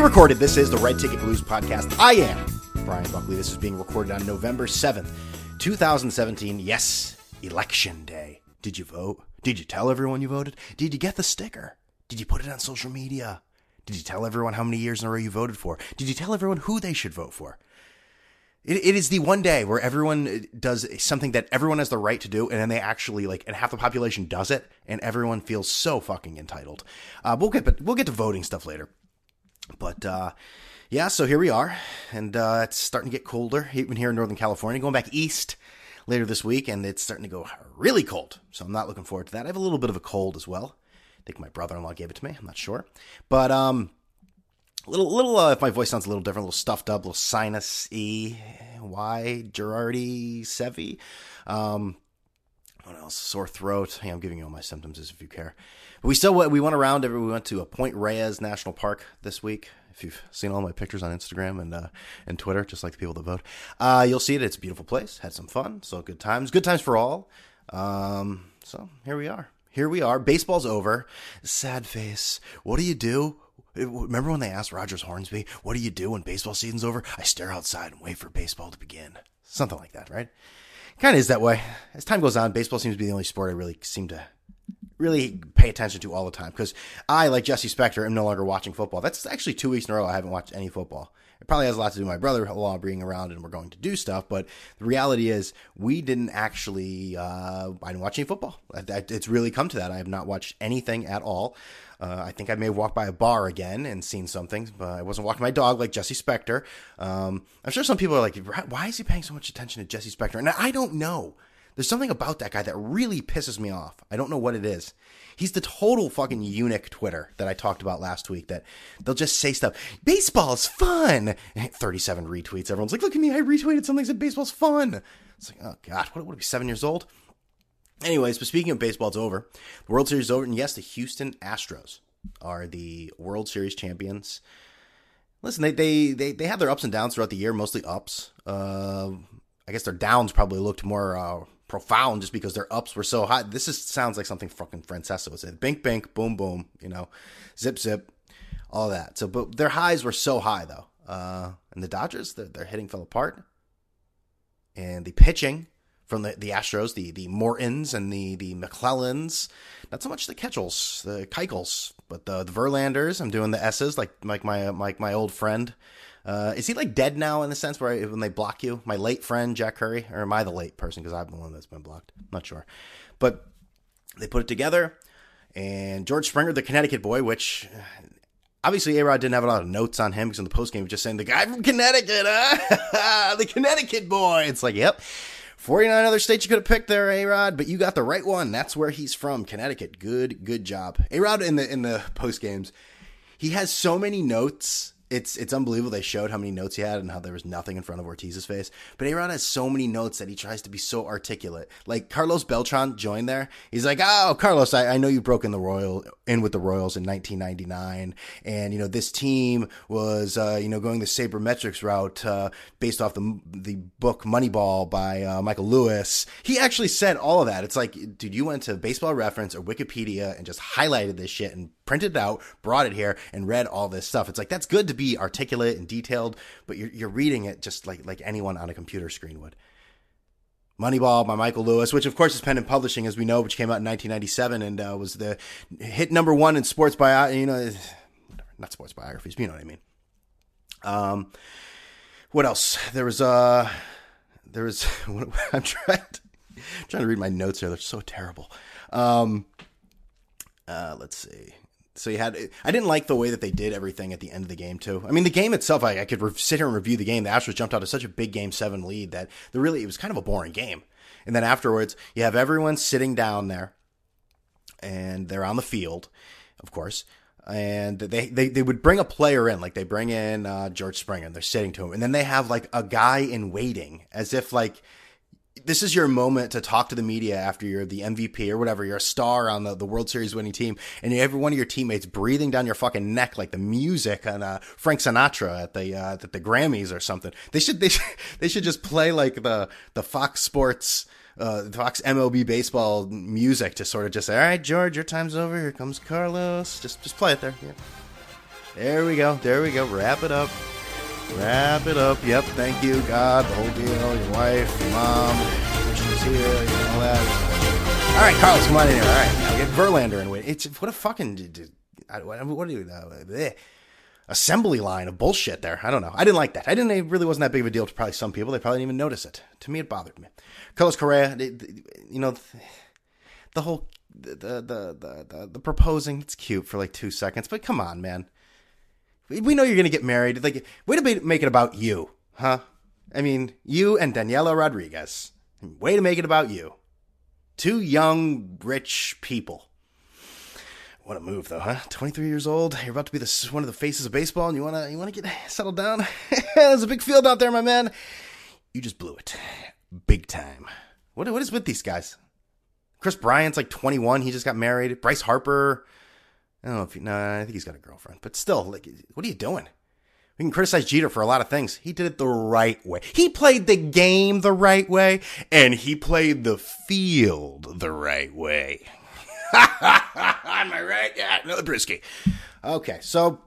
pre-recorded. This is the Red Ticket Blues podcast. I am Brian Buckley. This is being recorded on November 7th, 2017. Yes, election day. Did you vote? Did you tell everyone you voted? Did you get the sticker? Did you put it on social media? Did you tell everyone how many years in a row you voted for? Did you tell everyone who they should vote for? It, it is the one day where everyone does something that everyone has the right to do, and then they actually like, and half the population does it, and everyone feels so fucking entitled. Uh, we'll get, but we'll get to voting stuff later, but uh, yeah. So here we are, and uh, it's starting to get colder, even here in Northern California. Going back east later this week, and it's starting to go really cold. So I'm not looking forward to that. I have a little bit of a cold as well. I think my brother-in-law gave it to me. I'm not sure, but um, little little uh, if my voice sounds a little different, a little stuffed up, a little sinus e y Gerardi Sevi. Um, what else? Sore throat. Hey, I'm giving you all my symptoms if you care. But we still we went around. We went to a Point Reyes National Park this week. If you've seen all my pictures on Instagram and uh, and Twitter, just like the people that vote, uh, you'll see it. It's a beautiful place. Had some fun. So good times. Good times for all. Um, so here we are. Here we are. Baseball's over. Sad face. What do you do? Remember when they asked Rogers Hornsby, "What do you do when baseball season's over?" I stare outside and wait for baseball to begin. Something like that, right? Kind of is that way. As time goes on, baseball seems to be the only sport I really seem to really pay attention to all the time because I, like Jesse Spector, am no longer watching football. That's actually two weeks in a row I haven't watched any football. Probably has a lot to do with my brother-in-law being around and we're going to do stuff. But the reality is, we didn't actually. Uh, I didn't watch any football. It's really come to that. I have not watched anything at all. Uh, I think I may have walked by a bar again and seen something, but I wasn't walking my dog like Jesse Spector. Um, I'm sure some people are like, why is he paying so much attention to Jesse Spector? And I don't know. There's something about that guy that really pisses me off. I don't know what it is. He's the total fucking eunuch Twitter that I talked about last week that they'll just say stuff. Baseball's fun. 37 retweets. Everyone's like, look at me. I retweeted something that said baseball's fun. It's like, oh God, what would it be, seven years old? Anyways, but speaking of baseball, it's over. The World Series is over, and yes, the Houston Astros are the World Series champions. Listen, they they they, they have their ups and downs throughout the year, mostly ups. Uh, I guess their downs probably looked more uh, profound just because their ups were so high. This is sounds like something fucking Francesa would say. Bink, bink, boom, boom. You know, zip, zip, all that. So, but their highs were so high though. Uh, and the Dodgers, their, their hitting fell apart, and the pitching from the, the Astros, the the Mortons and the the McClellans. Not so much the Ketchels, the Keuchels, but the, the Verlanders. I'm doing the S's like like my like my old friend. Uh, is he like dead now in the sense where I, when they block you? My late friend Jack Curry, or am I the late person because I'm the one that's been blocked? not sure, but they put it together. And George Springer, the Connecticut boy, which obviously A Rod didn't have a lot of notes on him because in the post game just saying the guy from Connecticut, huh? the Connecticut boy. It's like, yep. 49 other states you could have picked there, A Rod, but you got the right one. That's where he's from, Connecticut. Good, good job. A Rod in the in the post games, he has so many notes it's it's unbelievable they showed how many notes he had and how there was nothing in front of Ortiz's face. But Aaron has so many notes that he tries to be so articulate. Like Carlos Beltran joined there. He's like, "Oh, Carlos, I, I know you broke in the Royal in with the Royals in 1999, and you know this team was uh, you know going the sabermetrics route uh, based off the the book Moneyball by uh, Michael Lewis. He actually said all of that. It's like, dude, you went to Baseball Reference or Wikipedia and just highlighted this shit and printed it out, brought it here, and read all this stuff. It's like that's good to be articulate and detailed, but you're, you're reading it just like like anyone on a computer screen would. Moneyball by Michael Lewis, which of course is Penn and Publishing, as we know, which came out in 1997 and uh, was the hit number one in sports bio, you know, not sports biographies, but you know what I mean. Um, what else? There was uh, there was I'm trying to, I'm trying to read my notes here. They're so terrible. Um, uh, let's see so you had I didn't like the way that they did everything at the end of the game too. I mean, the game itself, I, I could re- sit here and review the game. The Astros jumped out to such a big game seven lead that the really it was kind of a boring game. And then afterwards, you have everyone sitting down there, and they're on the field, of course. And they, they, they would bring a player in, like they bring in uh, George Springer, and they're sitting to him, and then they have like a guy in waiting, as if like this is your moment to talk to the media after you're the MVP or whatever. You're a star on the, the World Series winning team, and every one of your teammates breathing down your fucking neck like the music on uh, Frank Sinatra at the uh, at the Grammys or something. They should they should, they should just play like the the Fox Sports. Uh, Fox MLB baseball music to sort of just say, all right, George, your time's over. Here comes Carlos. Just, just play it there. Yeah. There we go. There we go. Wrap it up. Wrap it up. Yep. Thank you, God. The whole deal. Your wife, your mom, she's here, all that. All right, Carlos, come on in here. All right, now get Verlander in. It's what a fucking. What, do you? Uh, assembly line of bullshit there. I don't know. I didn't like that. I didn't. It really wasn't that big of a deal to probably some people. They probably didn't even notice it. To me, it bothered me. Carlos Correa, you know, the whole the the the the, the proposing. It's cute for like two seconds, but come on, man. We know you're gonna get married. Like, way to make it about you, huh? I mean, you and Daniella Rodriguez. Way to make it about you. Two young, rich people. What a move, though, huh? 23 years old. You're about to be the, one of the faces of baseball, and you wanna you wanna get settled down. There's a big field out there, my man. You just blew it, big time. What what is with these guys? Kris Bryant's like 21. He just got married. Bryce Harper. I don't know if you, no, I think he's got a girlfriend, but still, like, what are you doing? We can criticize Jeter for a lot of things. He did it the right way. He played the game the right way, and he played the field the right way. Am I right? Yeah, another brisky. Okay, so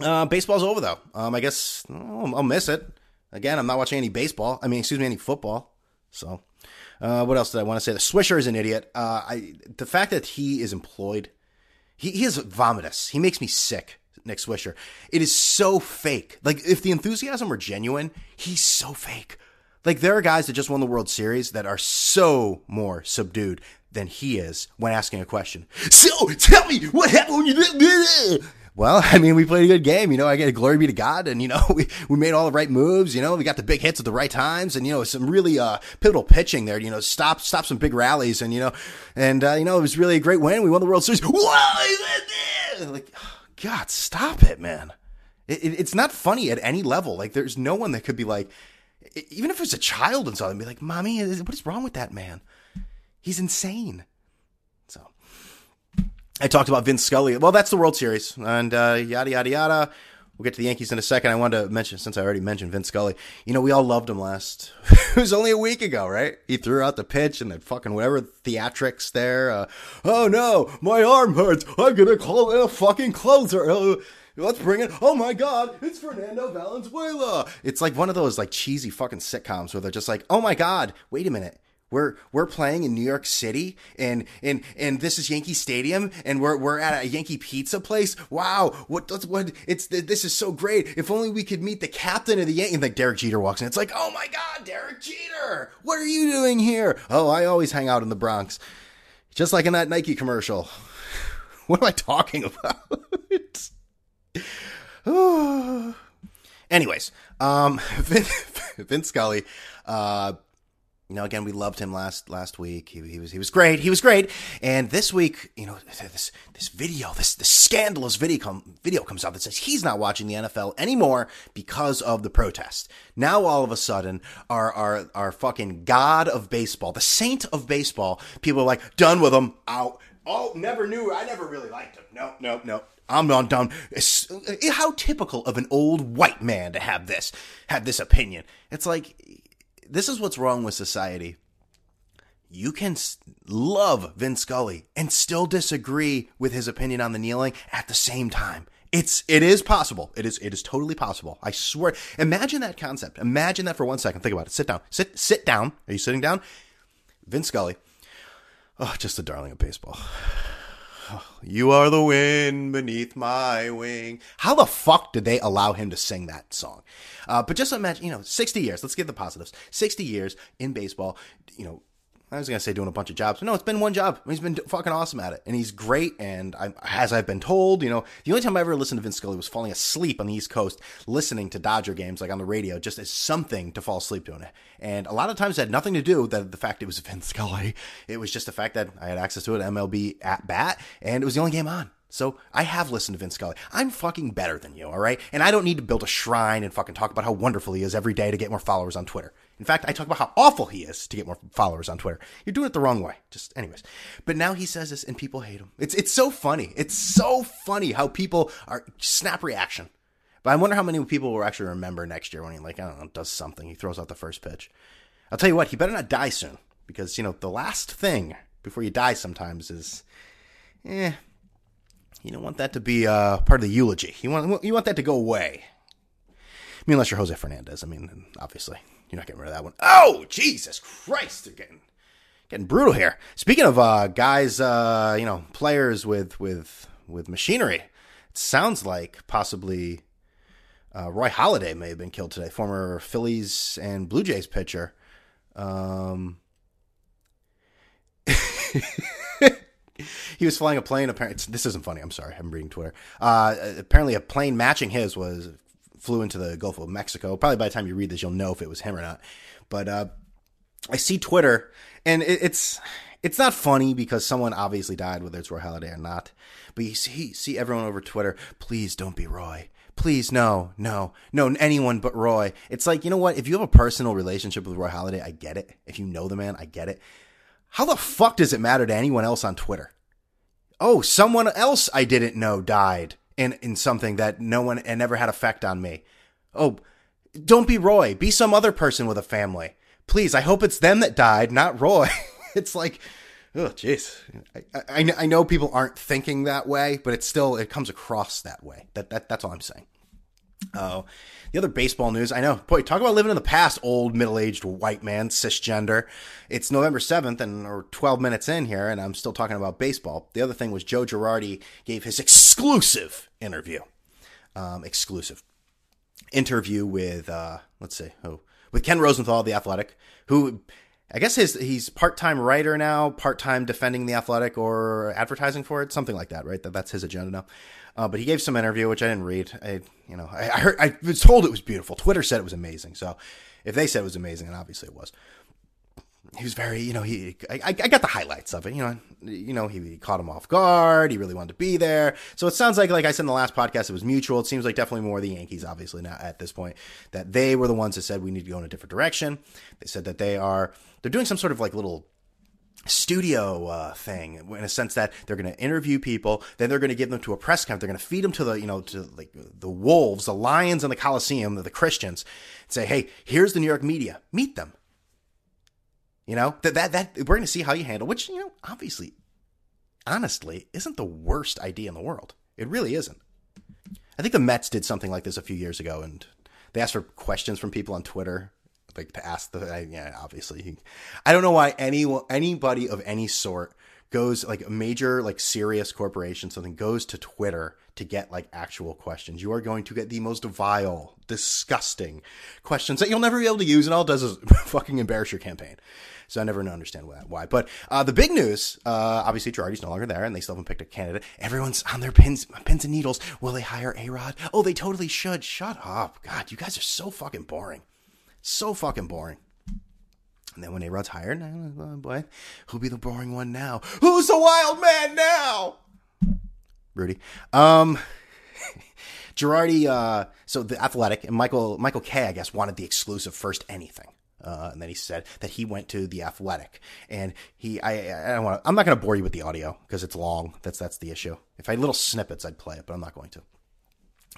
uh, baseball's over though. Um, I guess oh, I'll miss it. Again, I'm not watching any baseball. I mean, excuse me, any football. So, uh, what else did I want to say? The Swisher is an idiot. Uh, I the fact that he is employed, he, he is vomitous. He makes me sick. Nick Swisher. It is so fake. Like if the enthusiasm were genuine, he's so fake. Like there are guys that just won the World Series that are so more subdued than he is when asking a question. So tell me what happened when you did well, I mean, we played a good game. You know, I get glory be to God, and you know, we, we made all the right moves. You know, we got the big hits at the right times, and you know, some really uh, pivotal pitching there. You know, stop stop some big rallies, and you know, and uh, you know, it was really a great win. We won the World Series. Whoa! Like, God, stop it, man. It, it, it's not funny at any level. Like, there's no one that could be like, even if it was a child and something, be like, "Mommy, what is wrong with that man? He's insane." I talked about Vince Scully. Well, that's the World Series, and uh, yada yada yada. We'll get to the Yankees in a second. I wanted to mention, since I already mentioned Vince Scully, you know, we all loved him last. it was only a week ago, right? He threw out the pitch and the fucking whatever theatrics there. Uh, oh no, my arm hurts. I'm gonna call in a fucking closer. Uh, let's bring it. Oh my god, it's Fernando Valenzuela. It's like one of those like cheesy fucking sitcoms where they're just like, oh my god, wait a minute. We're we're playing in New York City, and and and this is Yankee Stadium, and we're we're at a Yankee pizza place. Wow, what what? It's this is so great. If only we could meet the captain of the Yankees. And like Derek Jeter walks in, it's like, oh my God, Derek Jeter, what are you doing here? Oh, I always hang out in the Bronx, just like in that Nike commercial. what am I talking about? Anyways, um, Vince Scully, uh, you know, again, we loved him last last week. He, he, was he was great. He was great. And this week, you know, this this video, this this scandalous video video comes out that says he's not watching the NFL anymore because of the protest. Now all of a sudden, our our our fucking god of baseball, the saint of baseball, people are like done with him, out. Oh, never knew. I never really liked him. No, no, no. I'm not done. Uh, how typical of an old white man to have this, have this opinion. It's like this is what's wrong with society. You can love Vince Scully and still disagree with his opinion on the kneeling at the same time. It's it is possible. It is it is totally possible. I swear. Imagine that concept. Imagine that for one second. Think about it. Sit down. Sit sit down. Are you sitting down? Vince Scully. Oh, just the darling of baseball. You are the wind beneath my wing. How the fuck did they allow him to sing that song? Uh, but just imagine, you know, 60 years. Let's give the positives. 60 years in baseball, you know, I was gonna say doing a bunch of jobs, but no, it's been one job. He's been fucking awesome at it, and he's great. And I, as I've been told, you know, the only time I ever listened to Vince Scully was falling asleep on the East Coast, listening to Dodger games like on the radio, just as something to fall asleep to. And a lot of times it had nothing to do with the fact it was Vince Scully. It was just the fact that I had access to it MLB at bat, and it was the only game on. So I have listened to Vince Scully. I'm fucking better than you, all right? And I don't need to build a shrine and fucking talk about how wonderful he is every day to get more followers on Twitter. In fact, I talk about how awful he is to get more followers on Twitter. You're doing it the wrong way. Just anyways. But now he says this and people hate him. It's it's so funny. It's so funny how people are snap reaction. But I wonder how many people will actually remember next year when he like, I don't know, does something. He throws out the first pitch. I'll tell you what, he better not die soon. Because, you know, the last thing before you die sometimes is eh, You don't want that to be uh, part of the eulogy. You want you want that to go away. I mean, unless you're Jose Fernandez. I mean, obviously, you're not getting rid of that one. Oh, Jesus Christ! They're getting getting brutal here. Speaking of uh, guys, uh, you know, players with with with machinery, it sounds like possibly uh, Roy Halladay may have been killed today. Former Phillies and Blue Jays pitcher. Um, he was flying a plane. Apparently, this isn't funny. I'm sorry. I'm reading Twitter. Uh, apparently, a plane matching his was flew into the Gulf of Mexico. Probably by the time you read this, you'll know if it was him or not. But uh, I see Twitter, and it, it's it's not funny because someone obviously died, whether it's Roy Halladay or not. But you see see everyone over Twitter. Please don't be Roy. Please no, no, no, anyone but Roy. It's like you know what? If you have a personal relationship with Roy Halladay, I get it. If you know the man, I get it. How the fuck does it matter to anyone else on Twitter? Oh, someone else I didn't know died in, in something that no one and never had effect on me. Oh, don't be Roy. Be some other person with a family. Please, I hope it's them that died, not Roy. it's like, oh, jeez. I, I, I know people aren't thinking that way, but it still, it comes across that way. That, that That's all I'm saying. Oh, the other baseball news, I know. Boy, talk about living in the past, old middle-aged white man, cisgender. It's November 7th and or 12 minutes in here and I'm still talking about baseball. The other thing was Joe Girardi gave his exclusive interview. Um, exclusive interview with uh, let's see, who? With Ken Rosenthal, the athletic, who I guess his he's part-time writer now, part-time defending the athletic or advertising for it, something like that, right? That that's his agenda now. Uh, but he gave some interview, which I didn't read. I, you know, I, I, heard, I was told it was beautiful. Twitter said it was amazing. So if they said it was amazing, and obviously it was. He was very, you know, he, I, I got the highlights of it. You know, you know, he, he caught him off guard. He really wanted to be there. So it sounds like, like I said in the last podcast, it was mutual. It seems like definitely more the Yankees, obviously now at this point, that they were the ones that said we need to go in a different direction. They said that they are, they're doing some sort of like little studio uh, thing in a sense that they're going to interview people then they're going to give them to a press conference they're going to feed them to the you know to like the wolves the lions in the coliseum the christians and say hey here's the new york media. Meet them. You know? That that that we're going to see how you handle which you know obviously honestly isn't the worst idea in the world. It really isn't. I think the mets did something like this a few years ago and they asked for questions from people on twitter like to ask the yeah obviously i don't know why any anybody of any sort goes like a major like serious corporation something goes to twitter to get like actual questions you are going to get the most vile disgusting questions that you'll never be able to use and all it does is fucking embarrass your campaign so I never understand why. But uh, the big news, uh, obviously, Girardi's no longer there, and they still haven't picked a candidate. Everyone's on their pins, pins and needles. Will they hire A Rod? Oh, they totally should. Shut up, God! You guys are so fucking boring. So fucking boring. And then when A-Rod's hired, oh boy, who'll be the boring one now? Who's the wild man now? Rudy. Um, Girardi, uh, so the athletic and Michael, Michael Kay, I guess, wanted the exclusive first anything. Uh, and then he said that he went to the athletic and he, I, I don't want I'm not going to bore you with the audio because it's long. That's, that's the issue. If I had little snippets, I'd play it, but I'm not going to.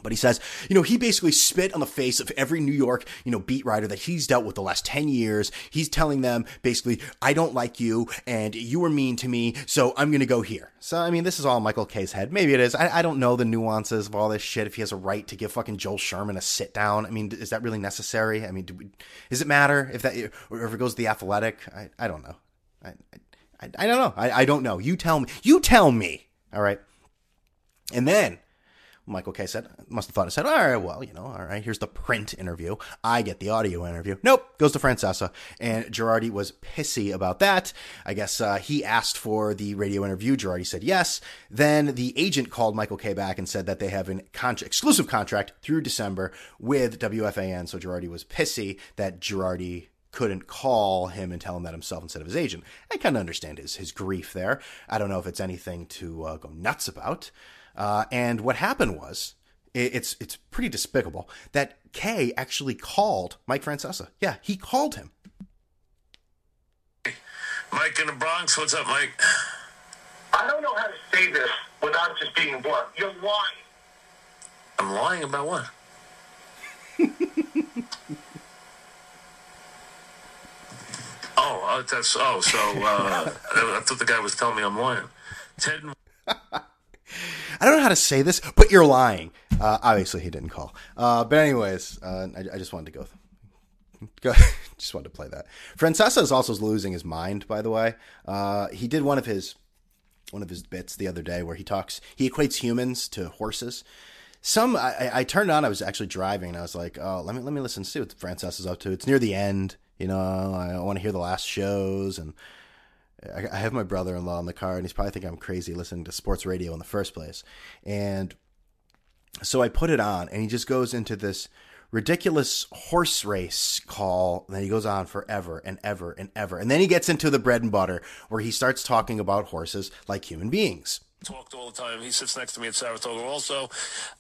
But he says, you know, he basically spit on the face of every New York, you know, beat writer that he's dealt with the last 10 years. He's telling them basically, I don't like you and you were mean to me, so I'm going to go here. So, I mean, this is all Michael Kay's head. Maybe it is. I, I don't know the nuances of all this shit. If he has a right to give fucking Joel Sherman a sit down, I mean, is that really necessary? I mean, do we, does it matter if that, or if it goes to the athletic? I, I don't know. I, I, I don't know. I, I don't know. You tell me. You tell me. All right. And then Michael Kay said, must have thought, I said, all right, well, you know, all right, here's the print interview. I get the audio interview. Nope, goes to Francesa. And Girardi was pissy about that. I guess uh, he asked for the radio interview. Girardi said yes. Then the agent called Michael Kay back and said that they have an con- exclusive contract through December with WFAN. So Girardi was pissy that Girardi couldn't call him and tell him that himself instead of his agent. I kind of understand his, his grief there. I don't know if it's anything to uh, go nuts about. Uh, and what happened was, it, it's it's pretty despicable that Kay actually called Mike Francesa. Yeah, he called him. Mike in the Bronx, what's up, Mike? I don't know how to say this without just being blunt. You're lying. I'm lying about what? oh, uh, that's oh. So uh, I thought the guy was telling me I'm lying. Ted. I don't know how to say this, but you're lying. Uh, obviously, he didn't call. Uh, but anyways, uh, I, I just wanted to go. Go, just wanted to play that. Francesa is also losing his mind. By the way, uh, he did one of his one of his bits the other day where he talks. He equates humans to horses. Some I, I turned on. I was actually driving, and I was like, "Oh, let me let me listen see what Francesa is up to." It's near the end. You know, I want to hear the last shows, and I, I have my brother-in-law in the car, and he's probably thinking I'm crazy listening to sports radio in the first place. And so I put it on, and he just goes into this ridiculous horse race call and then he goes on forever and ever and ever and then he gets into the bread and butter where he starts talking about horses like human beings talked all the time. He sits next to me at Saratoga. Also,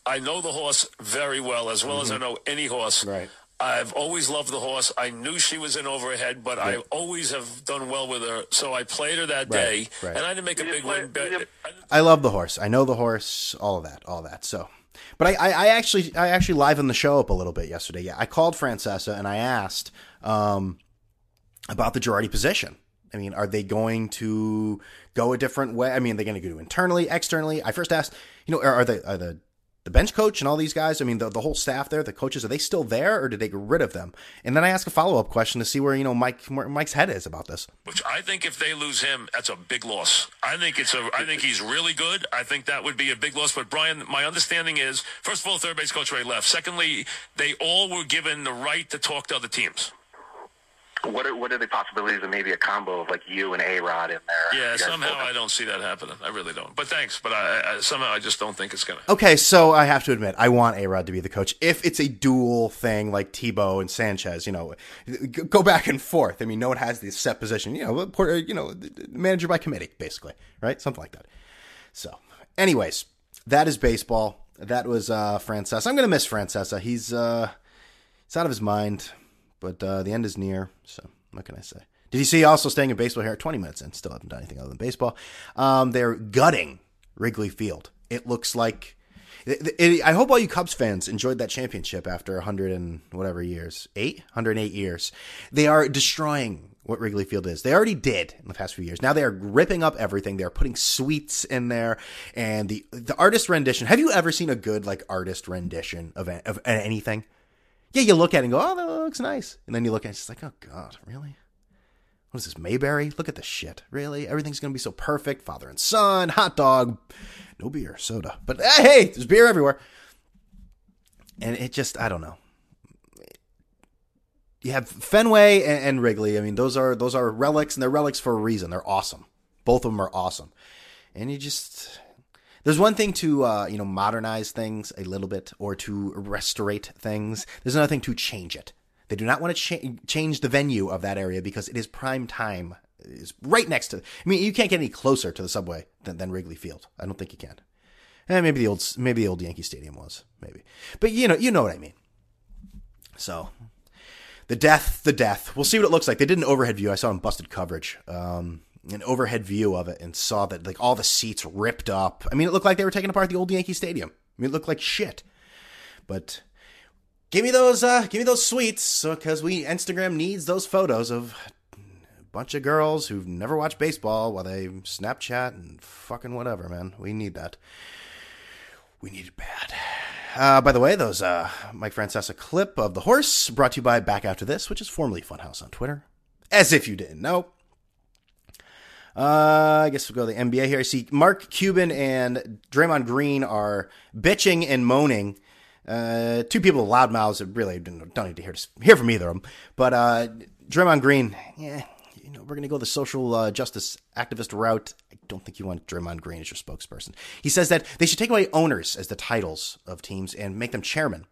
I know the horse very well, as well mm-hmm. as I know any horse. Right. I've always loved the horse. I knew she was in over her head, but I always have done well with her. So I played her that day, right, right. and I didn't make a big win bet. I love the horse. I know the horse. All of that. All of that. So but I, I, I, actually I actually livened the show up a little bit yesterday. Yeah, I called Francesa and I asked um, about the Girardi position. I mean, are they going to go a different way? I mean, are they going to go internally, externally? I first asked, you know, are, are the are the the bench coach and all these guys, I mean, the, the whole staff there, the coaches, are they still there or did they get rid of them? And then I ask a follow up question to see where, you know, Mike, where Mike's head is about this. Which I think if they lose him, that's a big loss. I think it's a, I think he's really good. I think that would be a big loss. But Brian, my understanding is, first of all, third base coach Ray left. Secondly, they all were given the right to talk to other teams what are what are the possibilities of maybe a combo of like you and A Rod in there? Yeah, somehow I don't see that happening. I really don't. But thanks. But I, I somehow I just don't think it's gonna. Okay, so I have to admit, I want A Rod to be the coach. If it's a dual thing like Tebow and Sanchez, you know, go back and forth. I mean, no one has the set position. You know, you know, manager by committee, basically, right? Something like that. So, anyways, that is baseball. That was uh Francesa. I'm gonna miss Francesa. He's uh, he's out of his mind but uh, the end is near. So what can I say? Did you see also staying in baseball here 20 minutes and still haven't done anything other than baseball? Um, they're gutting Wrigley Field. It looks like. It, it, I hope all you Cubs fans enjoyed that championship after 100 and whatever years. Eight? 108 years. They are destroying what Wrigley Field is. They already did in the past few years. Now they are ripping up everything. They're putting suites in there and the the artist rendition. Have you ever seen a good like artist rendition of, of anything? Yeah, you look at it and go, oh, that looks nice. And then you look at it, it's like, oh, God, really? What is this, Mayberry? Look at this shit. Really? Everything's going to be so perfect. Father and son, hot dog, no beer, soda. But eh, hey, there's beer everywhere. And it just, I don't know. You have Fenway and, and Wrigley. I mean, those are those are relics, and they're relics for a reason. They're awesome. Both of them are awesome. And you just there's one thing to uh, you know modernize things a little bit or to restorate things. There's another thing to change it. They do not want to cha- change the venue of that area because it is prime time. Is right next to. I mean, you can't get any closer to the subway than, than Wrigley Field. I don't think you can. Eh, maybe the old maybe the old Yankee Stadium was maybe, but you know you know what I mean. So the death, the death. We'll see what it looks like. They did an overhead view. I saw in busted coverage. Um, an overhead view of it and saw that like all the seats ripped up. I mean, it looked like they were taking apart the old Yankee Stadium. I mean, it looked like shit. But give me those, uh, give me those suites, because we Instagram needs those photos of a bunch of girls who've never watched baseball while they Snapchat and fucking whatever, man. We need that. We need it bad. Uh, by the way, those uh, Mike Francesa clip of the horse brought to you by Back After This, which is formerly Funhouse on Twitter. As if you didn't know. Uh, I guess we'll go to the NBA here. I see Mark Cuban and Draymond Green are bitching and moaning. Uh, two people with loud mouths that really don't need to hear hear from either of them. But uh, Draymond Green, yeah, you know, we're gonna go the social uh, justice activist route. I don't think you want Draymond Green as your spokesperson. He says that they should take away owners as the titles of teams and make them chairman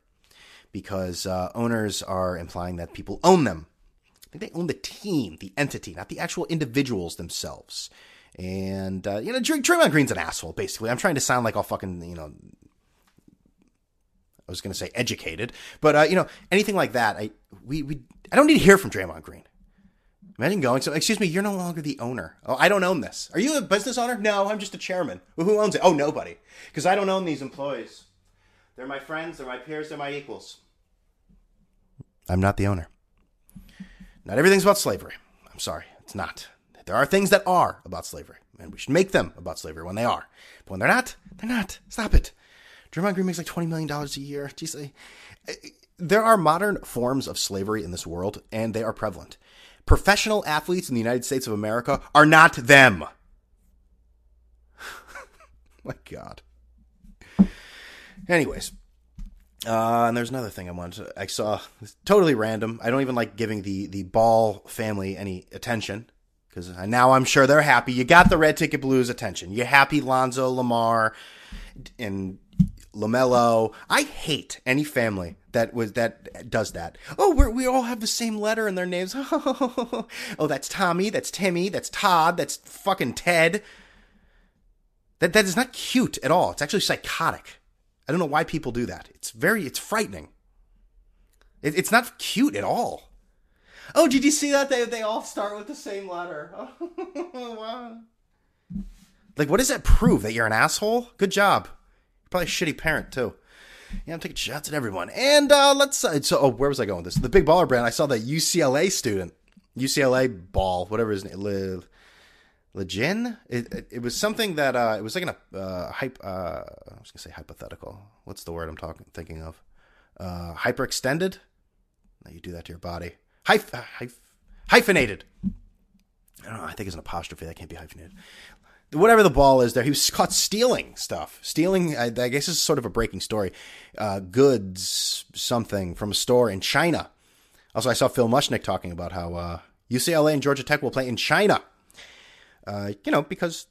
because uh, owners are implying that people own them think they own the team, the entity, not the actual individuals themselves. And uh, you know, Draymond Green's an asshole. Basically, I'm trying to sound like all fucking you know. I was going to say educated, but uh, you know, anything like that, I we we I don't need to hear from Draymond Green. Imagine going. So, excuse me, you're no longer the owner. Oh, I don't own this. Are you a business owner? No, I'm just a chairman. Well, who owns it? Oh, nobody. Because I don't own these employees. They're my friends. They're my peers. They're my equals. I'm not the owner. Not everything's about slavery. I'm sorry, it's not. There are things that are about slavery. and we should make them about slavery when they are. But when they're not, they're not. Stop it. Draymond Green makes like $20 million a year. Jeez, I, there are modern forms of slavery in this world, and they are prevalent. Professional athletes in the United States of America are not them. My God. Anyways, uh, and there's another thing I wanted. To, I saw totally random. I don't even like giving the the Ball family any attention because now I'm sure they're happy. You got the Red Ticket Blues attention. You happy Lonzo Lamar and LaMelo. I hate any family that was that does that. Oh, we we all have the same letter in their names. oh, that's Tommy. That's Timmy. That's Todd. That's fucking Ted. That that is not cute at all. It's actually psychotic. I don't know why people do that. It's very it's frightening. It, it's not cute at all. Oh, did you see that? They they all start with the same letter. wow. Like, what does that prove? That you're an asshole? Good job. You're probably a shitty parent too. Yeah, I'm taking shots at everyone. And uh, let's. Uh, so, oh, where was I going with this? The Big Baller Brand. I saw that UCLA student, UCLA ball, whatever his name, Legin. It, it, it was something that uh, it was like a uh, hype. Uh, I was gonna say hypothetical. What's the word I'm talking thinking of? Uh, hyperextended. Now you do that to your body. Hyph, uh, hyph, hyphenated. I don't know. I think it's an apostrophe. That can't be hyphenated whatever the ball is there, he was caught stealing stuff. Stealing, I, I guess, is sort of a breaking story. Uh, goods, something from a store in China. Also, I saw Phil Mushnick talking about how uh, UCLA and Georgia Tech will play in China. Uh, you know, because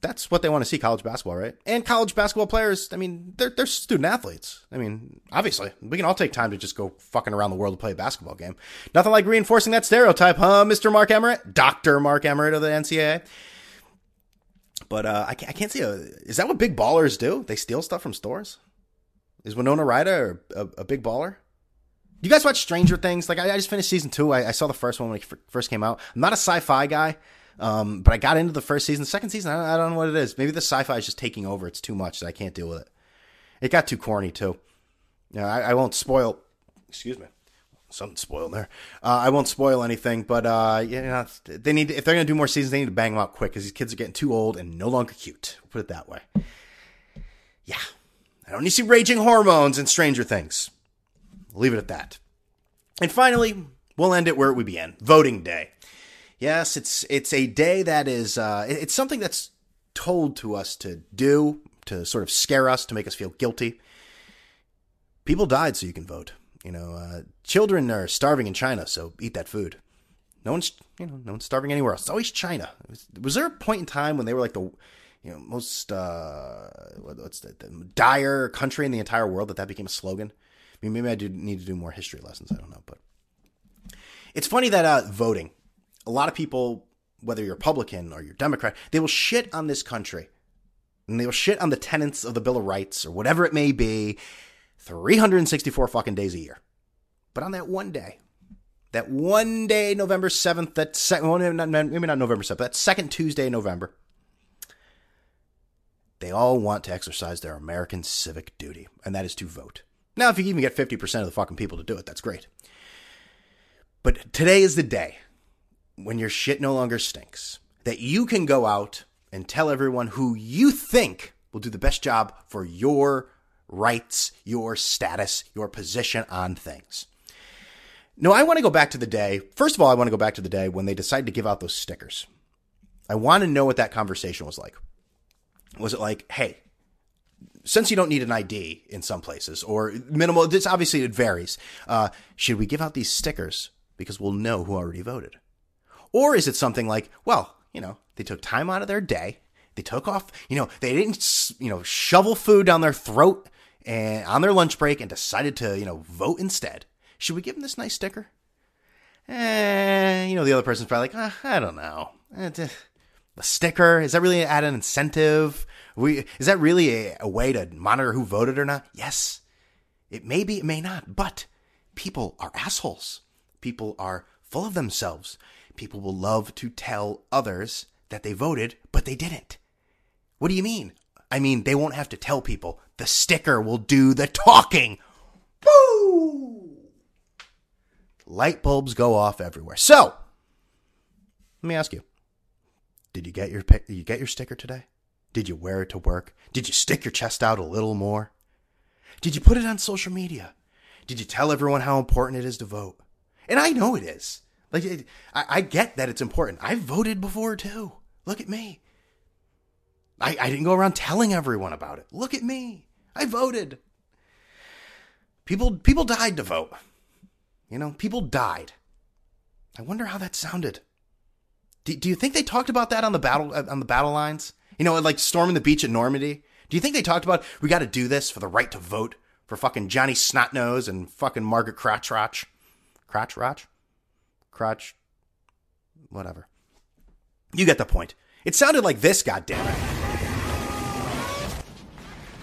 that's what they want to see college basketball, right? And college basketball players, I mean, they're, they're student athletes. I mean, obviously, we can all take time to just go fucking around the world to play a basketball game. Nothing like reinforcing that stereotype, huh, Mr. Mark Emmert? Dr. Mark Emmert of the NCAA. But uh, I, can't, I can't see a. Is that what big ballers do? They steal stuff from stores? Is Winona Ryder a, a big baller? You guys watch Stranger Things? Like I, I just finished season two. I, I, saw the first one when it first came out. I'm not a sci-fi guy, um, but I got into the first season. The second season, I, I don't know what it is. Maybe the sci-fi is just taking over. It's too much. I can't deal with it. It got too corny too. Yeah, I, I won't spoil. Excuse me something spoiled there. Uh, I won't spoil anything, but uh, you know, they need to, if they're going to do more seasons, they need to bang them out quick because these kids are getting too old and no longer cute. We'll put it that way. Yeah, I don't need to see raging hormones and Stranger Things. I'll leave it at that. And finally, we'll end it where we began: voting day. Yes, it's it's a day that is uh, it's something that's told to us to do to sort of scare us to make us feel guilty. People died so you can vote. You know, uh, children are starving in China, so eat that food. No one's, you know, no one's starving anywhere else. It's always China. Was, was there a point in time when they were like the, you know, most uh, what's the, the dire country in the entire world that that became a slogan? I mean, maybe I do need to do more history lessons. I don't know, but it's funny that uh, voting. A lot of people, whether you're Republican or you're Democrat, they will shit on this country, and they will shit on the tenets of the Bill of Rights or whatever it may be 364 fucking days a year. But on that one day, that one day, November 7th, that second, well, maybe not November 7th, that second Tuesday in November, they all want to exercise their American civic duty, and that is to vote. Now, if you even get 50% of the fucking people to do it, that's great. But today is the day when your shit no longer stinks, that you can go out and tell everyone who you think will do the best job for your rights, your status, your position on things. No, I want to go back to the day. First of all, I want to go back to the day when they decided to give out those stickers. I want to know what that conversation was like. Was it like, hey, since you don't need an ID in some places or minimal, this obviously it varies. Uh, should we give out these stickers because we'll know who already voted? Or is it something like, well, you know, they took time out of their day. They took off, you know, they didn't, you know, shovel food down their throat and on their lunch break and decided to, you know, vote instead. Should we give them this nice sticker? Eh, you know, the other person's probably like, ah, I don't know. Eh, the sticker is that really an incentive? We is that really a, a way to monitor who voted or not? Yes, it may be, it may not, but people are assholes. People are full of themselves. People will love to tell others that they voted, but they didn't. What do you mean? I mean, they won't have to tell people. The sticker will do the talking. Woo! Light bulbs go off everywhere. So, let me ask you Did you get your did you get your sticker today? Did you wear it to work? Did you stick your chest out a little more? Did you put it on social media? Did you tell everyone how important it is to vote? And I know it is. Like it, I, I get that it's important. I voted before too. Look at me. I, I didn't go around telling everyone about it. Look at me. I voted. People people died to vote. You know, people died. I wonder how that sounded. Do, do you think they talked about that on the battle uh, on the battle lines? You know, like storming the beach at Normandy. Do you think they talked about we got to do this for the right to vote for fucking Johnny Snotnose and fucking Margaret Crotchroch? Crotchroch? Crotch? Whatever. You get the point. It sounded like this, goddammit.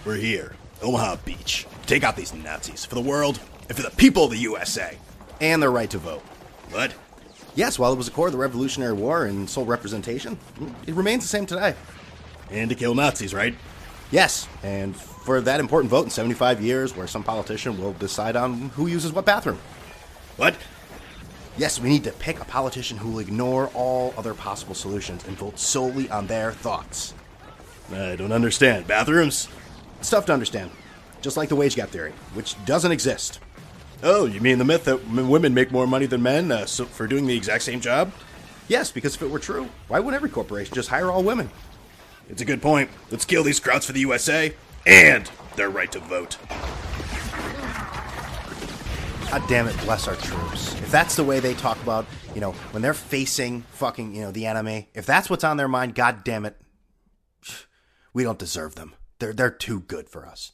We're here, Omaha Beach. Take out these Nazis for the world and for the people of the USA and their right to vote. What? Yes, while it was a core of the Revolutionary War and sole representation, it remains the same today. And to kill Nazis, right? Yes, and for that important vote in 75 years where some politician will decide on who uses what bathroom. What? Yes, we need to pick a politician who will ignore all other possible solutions and vote solely on their thoughts. I don't understand. Bathrooms? It's tough to understand. Just like the wage gap theory, which doesn't exist. Oh, you mean the myth that women make more money than men uh, so for doing the exact same job? Yes, because if it were true, why would every corporation just hire all women? It's a good point. Let's kill these Krauts for the USA and their right to vote. God damn it, bless our troops. If that's the way they talk about, you know, when they're facing fucking, you know, the enemy, if that's what's on their mind, god damn it, we don't deserve them. They're they're too good for us.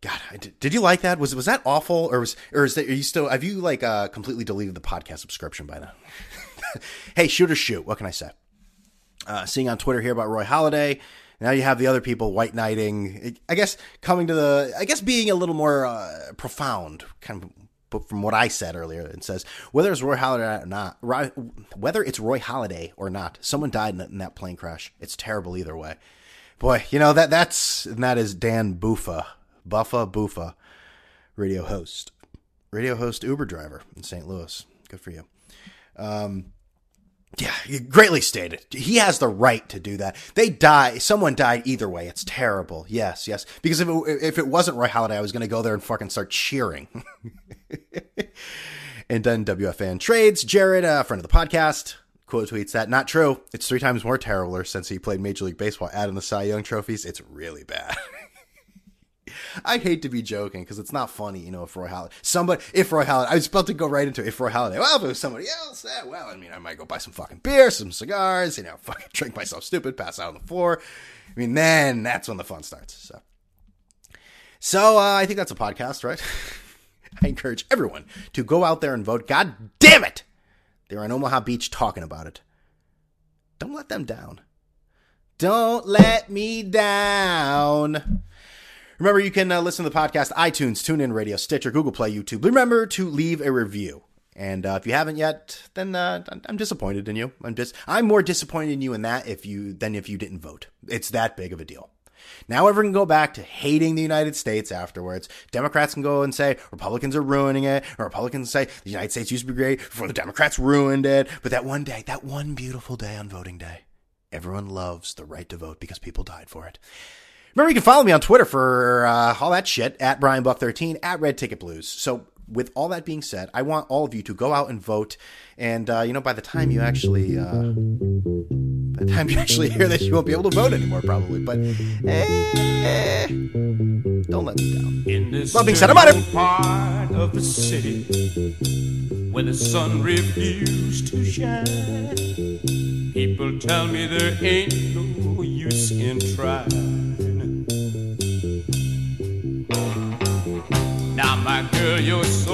God, did, did you like that? Was was that awful, or was or is that are you still? Have you like uh, completely deleted the podcast subscription by now? hey, shoot or shoot. What can I say? Uh, seeing on Twitter here about Roy Halladay. Now you have the other people white knighting. I guess coming to the, I guess being a little more uh, profound, kind of. But from what I said earlier, it says whether it's Roy Halladay or not, whether it's Roy Halladay or not, someone died in that, in that plane crash. It's terrible either way. Boy, you know that that's and that is Dan Buffa, Buffa Buffa, radio host, radio host, Uber driver in St. Louis. Good for you. Um, yeah, greatly stated. He has the right to do that. They die. Someone died either way. It's terrible. Yes, yes. Because if it, if it wasn't Roy Halladay, I was going to go there and fucking start cheering. and then WFN trades. Jared, a friend of the podcast, quote tweets that not true. It's three times more terrible since he played Major League Baseball. Adding the Cy Young trophies. It's really bad. I hate to be joking because it's not funny, you know, if Roy Halladay, somebody, if Roy Halladay, I was about to go right into it, if Roy Halladay, well, if it was somebody else, eh, well, I mean, I might go buy some fucking beer, some cigars, you know, fucking drink myself stupid, pass out on the floor. I mean, then that's when the fun starts. So, so uh, I think that's a podcast, right? I encourage everyone to go out there and vote. God damn it! They're on Omaha Beach talking about it. Don't let them down. Don't let me down. Remember, you can uh, listen to the podcast iTunes, TuneIn Radio, Stitcher, Google Play, YouTube. Remember to leave a review. And uh, if you haven't yet, then uh, I'm disappointed in you. I'm just I'm more disappointed in you in that if you than if you didn't vote. It's that big of a deal. Now everyone can go back to hating the United States afterwards. Democrats can go and say Republicans are ruining it, or Republicans say the United States used to be great before the Democrats ruined it. But that one day, that one beautiful day on voting day, everyone loves the right to vote because people died for it. Remember, you can follow me on Twitter for uh, all that shit at Brian Buck 13 at Red Ticket Blues. So, with all that being said, I want all of you to go out and vote. And uh, you know, by the time you actually, uh, by the time you actually hear this, you won't be able to vote anymore, probably. But eh, don't let them down. In this being said, I'm out of- part of the city where the sun refused to shine, people tell me there ain't no use in trying. Girl, you're so